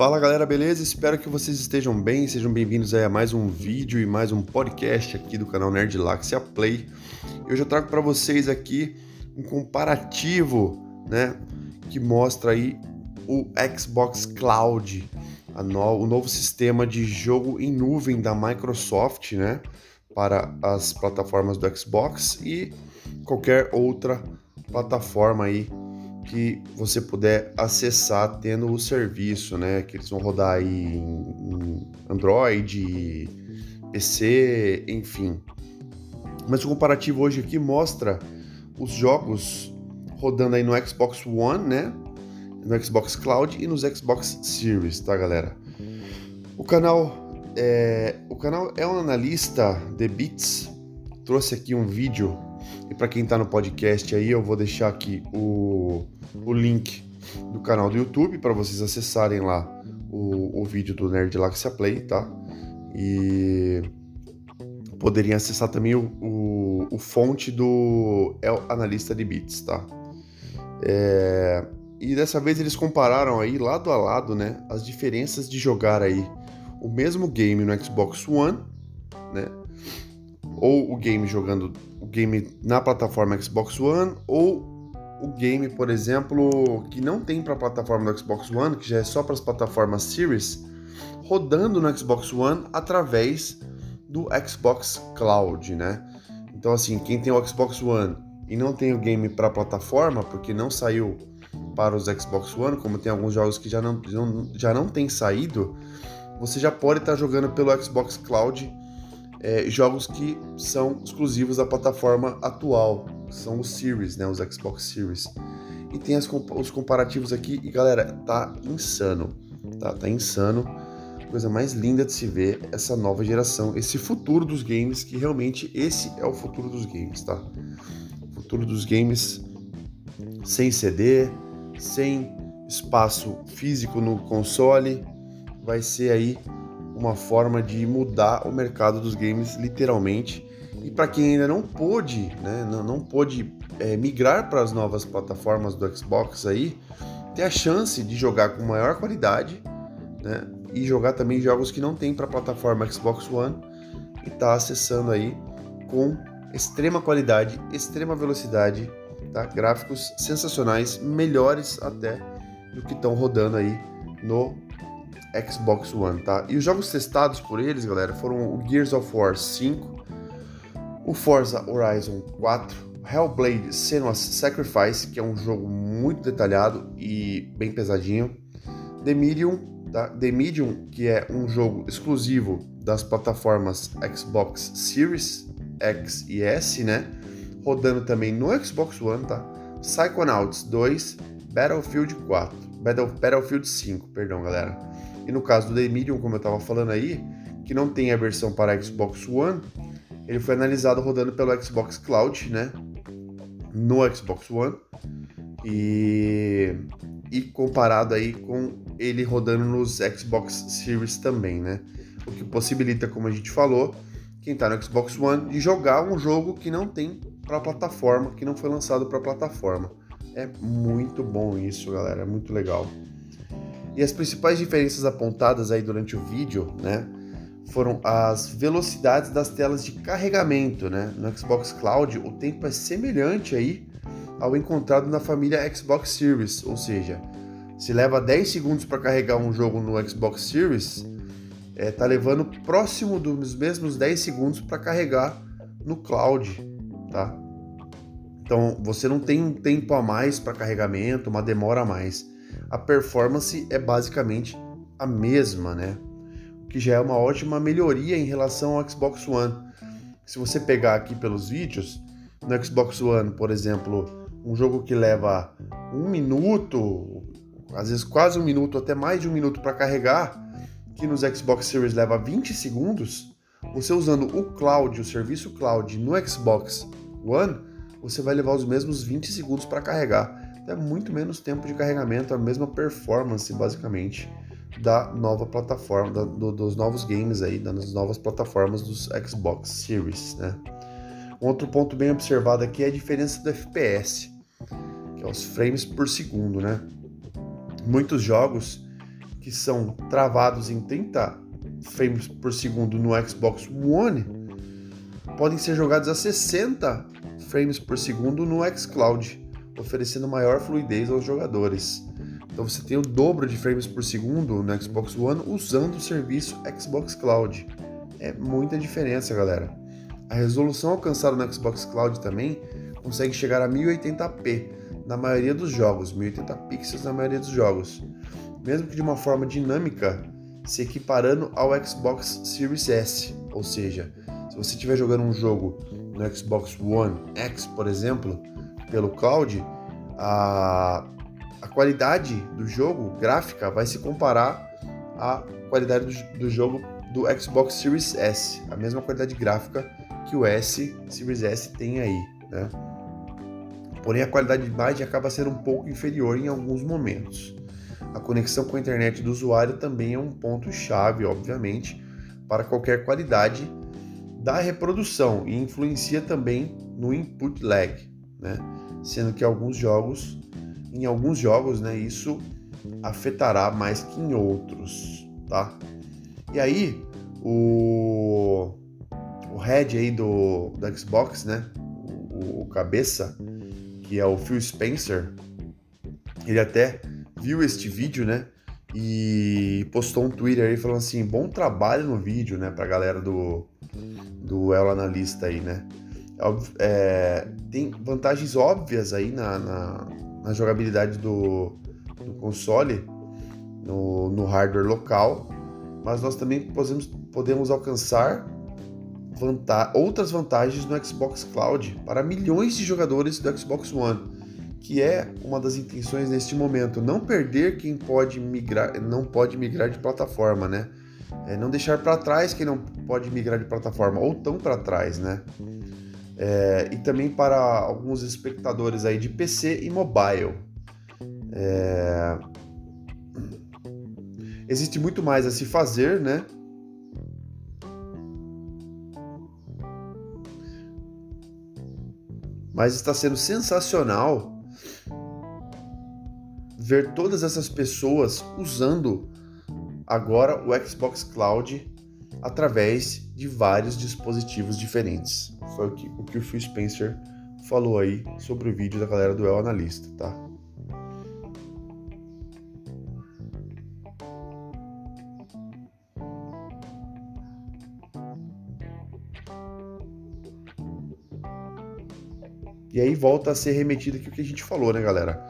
Fala galera, beleza? Espero que vocês estejam bem, sejam bem-vindos a mais um vídeo e mais um podcast aqui do canal Nerd Laxia Play. Eu já trago para vocês aqui um comparativo, né, que mostra aí o Xbox Cloud, no, o novo sistema de jogo em nuvem da Microsoft, né, para as plataformas do Xbox e qualquer outra plataforma aí que você puder acessar tendo o serviço, né? Que eles vão rodar aí em Android, PC, enfim. Mas o comparativo hoje aqui mostra os jogos rodando aí no Xbox One, né? No Xbox Cloud e nos Xbox Series, tá, galera? O canal é, o canal é um analista de bits. Trouxe aqui um vídeo e para quem está no podcast aí, eu vou deixar aqui o, o link do canal do YouTube para vocês acessarem lá o, o vídeo do Nerd Laxia Play, tá? E poderiam acessar também o, o, o fonte do El Analista de Bits, tá? É, e dessa vez eles compararam aí lado a lado, né, as diferenças de jogar aí o mesmo game no Xbox One, né, ou o game jogando o game na plataforma Xbox One ou o game, por exemplo, que não tem para a plataforma do Xbox One, que já é só para as plataformas Series, rodando no Xbox One através do Xbox Cloud, né? Então assim, quem tem o Xbox One e não tem o game para a plataforma, porque não saiu para os Xbox One, como tem alguns jogos que já não, já não tem saído, você já pode estar tá jogando pelo Xbox Cloud é, jogos que são exclusivos da plataforma atual, são os Series, né, os Xbox Series. E tem as, os comparativos aqui e galera, tá insano, tá, tá insano. Coisa mais linda de se ver essa nova geração, esse futuro dos games, que realmente esse é o futuro dos games, tá? futuro dos games sem CD, sem espaço físico no console, vai ser aí uma forma de mudar o mercado dos games literalmente. E para quem ainda não pôde, né, não, não pôde é, migrar para as novas plataformas do Xbox aí, ter a chance de jogar com maior qualidade, né, e jogar também jogos que não tem para a plataforma Xbox One e tá acessando aí com extrema qualidade, extrema velocidade, tá? gráficos sensacionais, melhores até do que estão rodando aí no Xbox One, tá? E os jogos testados por eles, galera, foram o Gears of War 5, o Forza Horizon 4, Hellblade Senua's Sacrifice, que é um jogo muito detalhado e bem pesadinho, The Medium, tá? The Medium, que é um jogo exclusivo das plataformas Xbox Series X e S, né? Rodando também no Xbox One, tá? Psychonauts 2, Battlefield 4, Battle, Battlefield 5, perdão, galera e no caso do The Medium, como eu estava falando aí, que não tem a versão para Xbox One, ele foi analisado rodando pelo Xbox Cloud, né? No Xbox One. E, e comparado aí com ele rodando nos Xbox Series também, né? O que possibilita, como a gente falou, quem está no Xbox One de jogar um jogo que não tem para plataforma, que não foi lançado para plataforma. É muito bom isso, galera, é muito legal. E as principais diferenças apontadas aí durante o vídeo, né, foram as velocidades das telas de carregamento, né? No Xbox Cloud, o tempo é semelhante aí ao encontrado na família Xbox Series, ou seja, se leva 10 segundos para carregar um jogo no Xbox Series, é, tá levando próximo dos mesmos 10 segundos para carregar no cloud, tá? Então você não tem um tempo a mais para carregamento, uma demora a mais a performance é basicamente a mesma, né? Que já é uma ótima melhoria em relação ao Xbox One. Se você pegar aqui pelos vídeos, no Xbox One, por exemplo, um jogo que leva um minuto, às vezes quase um minuto, até mais de um minuto para carregar, que nos Xbox Series leva 20 segundos, você usando o cloud, o serviço cloud no Xbox One, você vai levar os mesmos 20 segundos para carregar é muito menos tempo de carregamento, a mesma performance basicamente da nova plataforma, da, do, dos novos games aí, das novas plataformas dos Xbox Series, né? Um outro ponto bem observado aqui é a diferença do FPS, que é os frames por segundo, né? Muitos jogos que são travados em 30 frames por segundo no Xbox One podem ser jogados a 60 frames por segundo no xCloud, oferecendo maior fluidez aos jogadores. Então você tem o dobro de frames por segundo no Xbox One usando o serviço Xbox Cloud. É muita diferença, galera. A resolução alcançada no Xbox Cloud também consegue chegar a 1080p na maioria dos jogos, 1080 pixels na maioria dos jogos, mesmo que de uma forma dinâmica, se equiparando ao Xbox Series S. Ou seja, se você estiver jogando um jogo no Xbox One X, por exemplo, pelo cloud, a, a qualidade do jogo gráfica vai se comparar à qualidade do, do jogo do Xbox Series S, a mesma qualidade gráfica que o S Series S tem aí, né? Porém, a qualidade de imagem acaba sendo um pouco inferior em alguns momentos. A conexão com a internet do usuário também é um ponto chave, obviamente, para qualquer qualidade da reprodução e influencia também no input lag, né? Sendo que alguns jogos, em alguns jogos, né, isso afetará mais que em outros, tá? E aí, o, o head aí do, do Xbox, né, o, o cabeça, que é o Phil Spencer, ele até viu este vídeo, né? E postou um Twitter aí falando assim: bom trabalho no vídeo, né? Pra galera do, do El Analista aí, né? É, tem vantagens óbvias aí na, na, na jogabilidade do, do console, no, no, hardware local, mas nós também podemos, podemos alcançar vanta outras vantagens no Xbox Cloud para milhões de jogadores do Xbox One, que é uma das intenções neste momento, não perder quem pode migrar, não pode migrar de plataforma, né? É não deixar para trás quem não pode migrar de plataforma ou tão para trás, né? É, e também para alguns espectadores aí de PC e mobile. É... Existe muito mais a se fazer, né? Mas está sendo sensacional ver todas essas pessoas usando agora o Xbox Cloud através de vários dispositivos diferentes. Foi o que o, que o Phil Spencer falou aí sobre o vídeo da galera do El Analista, tá? E aí volta a ser remetido aqui o que a gente falou, né, galera?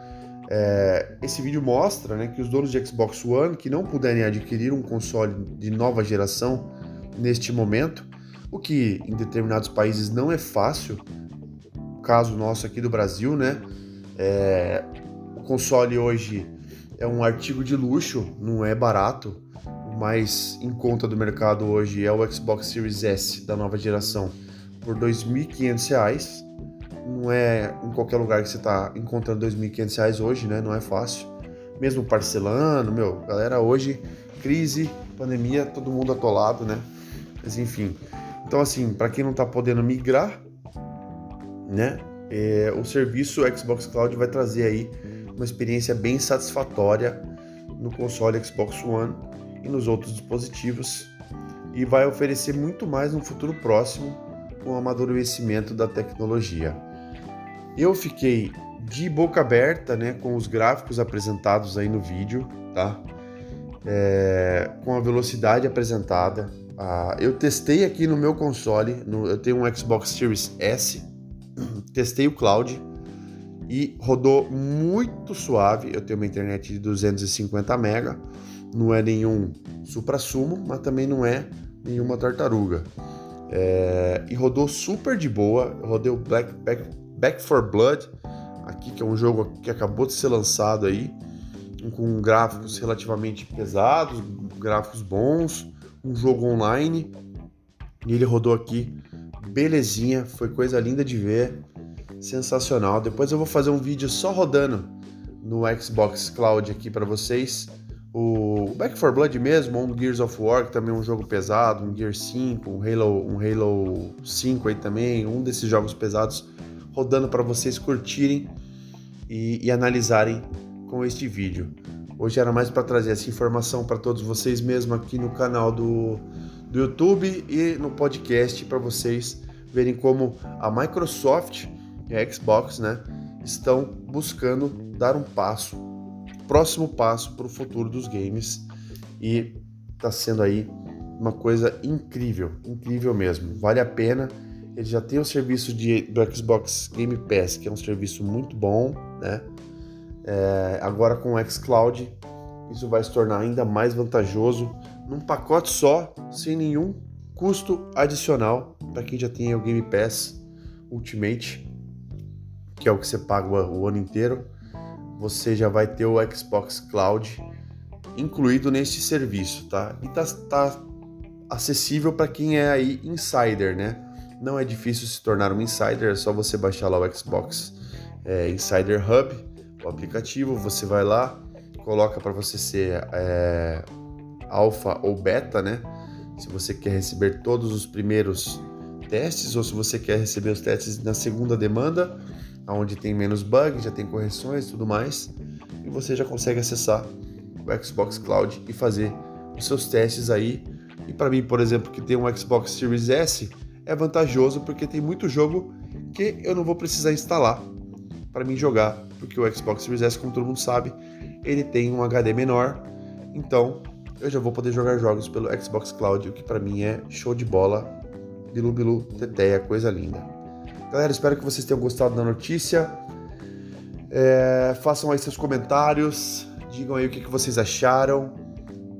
É, esse vídeo mostra né, que os donos de Xbox One que não puderem adquirir um console de nova geração neste momento, o que em determinados países não é fácil, caso nosso aqui do Brasil, né? É, o console hoje é um artigo de luxo, não é barato. O mais em conta do mercado hoje é o Xbox Series S da nova geração por R$ 2.500 não é em qualquer lugar que você está encontrando R$ 2.500 hoje, né? Não é fácil. Mesmo parcelando, meu, galera, hoje, crise, pandemia, todo mundo atolado, né? Mas enfim. Então, assim, para quem não está podendo migrar, né? É, o serviço Xbox Cloud vai trazer aí uma experiência bem satisfatória no console Xbox One e nos outros dispositivos e vai oferecer muito mais no futuro próximo com o amadurecimento da tecnologia. Eu fiquei de boca aberta, né, com os gráficos apresentados aí no vídeo, tá? É, com a velocidade apresentada. Ah, eu testei aqui no meu console, no, eu tenho um Xbox Series S, testei o cloud e rodou muito suave. Eu tenho uma internet de 250 mega, não é nenhum supra-sumo, mas também não é nenhuma tartaruga. É, e rodou super de boa. Eu rodei o Black, Black, Back for Blood, aqui que é um jogo que acabou de ser lançado aí, com gráficos relativamente pesados, gráficos bons, um jogo online. E ele rodou aqui, belezinha, foi coisa linda de ver, sensacional. Depois eu vou fazer um vídeo só rodando no Xbox Cloud aqui para vocês o Back 4 Blood mesmo, um Gears of War, que também é um jogo pesado, um Gear 5, um Halo, um Halo 5 aí também, um desses jogos pesados rodando para vocês curtirem e, e, analisarem com este vídeo. Hoje era mais para trazer essa informação para todos vocês mesmo aqui no canal do, do YouTube e no podcast para vocês verem como a Microsoft e a Xbox, né, estão buscando dar um passo, próximo passo para o futuro dos games e está sendo aí uma coisa incrível, incrível mesmo. Vale a pena. Ele já tem o serviço de, do Xbox Game Pass, que é um serviço muito bom, né? É, agora com o xCloud, isso vai se tornar ainda mais vantajoso num pacote só, sem nenhum custo adicional para quem já tem o Game Pass Ultimate, que é o que você paga o ano inteiro. Você já vai ter o Xbox Cloud incluído neste serviço, tá? E tá, tá acessível para quem é aí insider, né? Não é difícil se tornar um insider, é só você baixar lá o Xbox é, Insider Hub, o aplicativo, você vai lá, coloca para você ser é, alfa ou beta, né? Se você quer receber todos os primeiros testes ou se você quer receber os testes na segunda demanda, onde tem menos bugs, já tem correções e tudo mais, e você já consegue acessar o Xbox Cloud e fazer os seus testes aí. E para mim, por exemplo, que tem um Xbox Series S, é vantajoso porque tem muito jogo que eu não vou precisar instalar para mim jogar, porque o Xbox Series S, como todo mundo sabe, ele tem um HD menor, então eu já vou poder jogar jogos pelo Xbox Cloud, o que para mim é show de bola, bilu bilu, teteia, coisa linda. Galera, espero que vocês tenham gostado da notícia. É, façam aí seus comentários, digam aí o que, que vocês acharam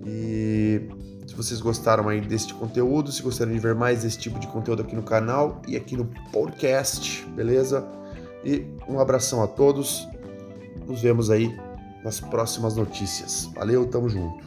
e se vocês gostaram aí deste conteúdo, se gostaram de ver mais desse tipo de conteúdo aqui no canal e aqui no podcast, beleza? E um abração a todos. Nos vemos aí nas próximas notícias. Valeu, tamo junto.